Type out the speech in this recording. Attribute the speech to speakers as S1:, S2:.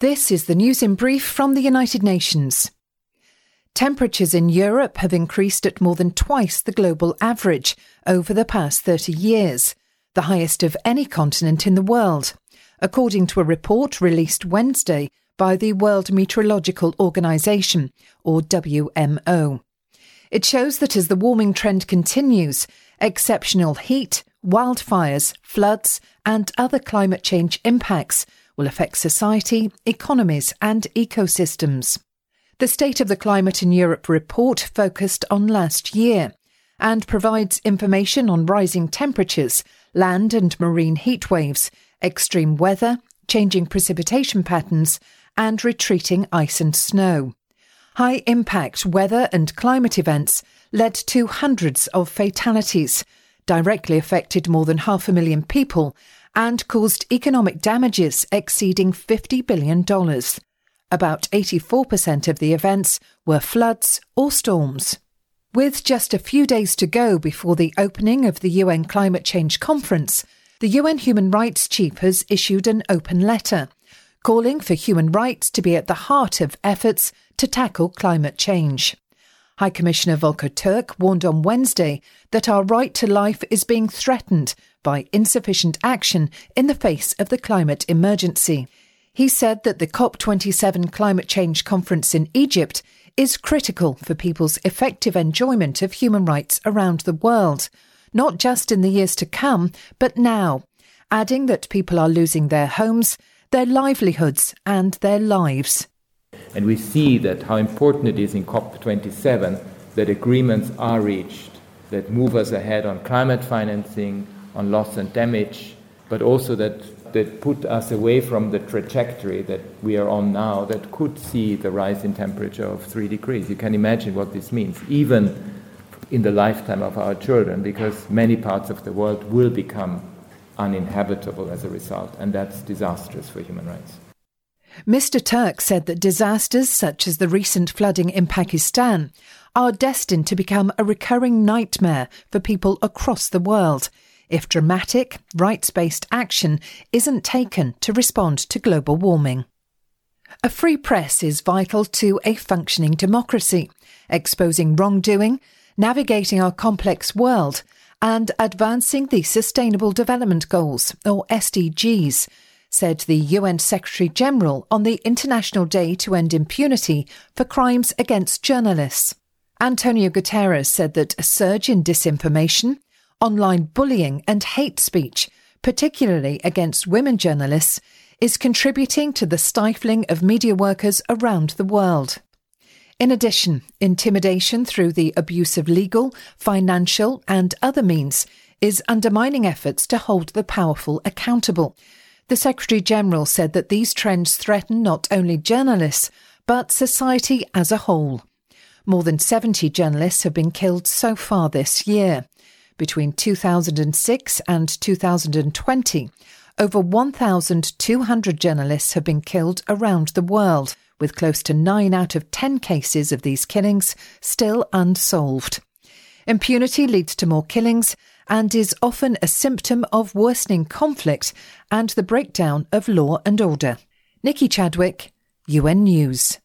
S1: This is the news in brief from the United Nations. Temperatures in Europe have increased at more than twice the global average over the past 30 years, the highest of any continent in the world, according to a report released Wednesday by the World Meteorological Organization, or WMO. It shows that as the warming trend continues, exceptional heat, wildfires, floods, and other climate change impacts will affect society, economies, and ecosystems. The State of the Climate in Europe report focused on last year and provides information on rising temperatures, land and marine heat waves, extreme weather, changing precipitation patterns, and retreating ice and snow. High impact weather and climate events led to hundreds of fatalities, directly affected more than half a million people, and caused economic damages exceeding $50 billion. About 84% of the events were floods or storms. With just a few days to go before the opening of the UN Climate Change Conference, the UN Human Rights Chief has issued an open letter calling for human rights to be at the heart of efforts to tackle climate change. High Commissioner Volker Türk warned on Wednesday that our right to life is being threatened by insufficient action in the face of the climate emergency. He said that the COP27 climate change conference in Egypt is critical for people's effective enjoyment of human rights around the world, not just in the years to come, but now, adding that people are losing their homes, their livelihoods, and their lives.
S2: And we see that how important it is in COP27 that agreements are reached that move us ahead on climate financing, on loss and damage, but also that, that put us away from the trajectory that we are on now that could see the rise in temperature of three degrees. You can imagine what this means, even in the lifetime of our children, because many parts of the world will become uninhabitable as a result, and that's disastrous for human rights.
S1: Mr. Türk said that disasters such as the recent flooding in Pakistan are destined to become a recurring nightmare for people across the world if dramatic, rights based action isn't taken to respond to global warming. A free press is vital to a functioning democracy, exposing wrongdoing, navigating our complex world, and advancing the Sustainable Development Goals, or SDGs, said the UN Secretary General on the International Day to End Impunity for Crimes Against Journalists. Antonio Guterres said that a surge in disinformation, online bullying, and hate speech, particularly against women journalists, is contributing to the stifling of media workers around the world. In addition, intimidation through the abuse of legal, financial, and other means is undermining efforts to hold the powerful accountable. The Secretary General said that these trends threaten not only journalists, but society as a whole. More than 70 journalists have been killed so far this year. Between 2006 and 2020, over 1,200 journalists have been killed around the world with close to 9 out of 10 cases of these killings still unsolved. Impunity leads to more killings and is often a symptom of worsening conflict and the breakdown of law and order. Nikki Chadwick, UN News.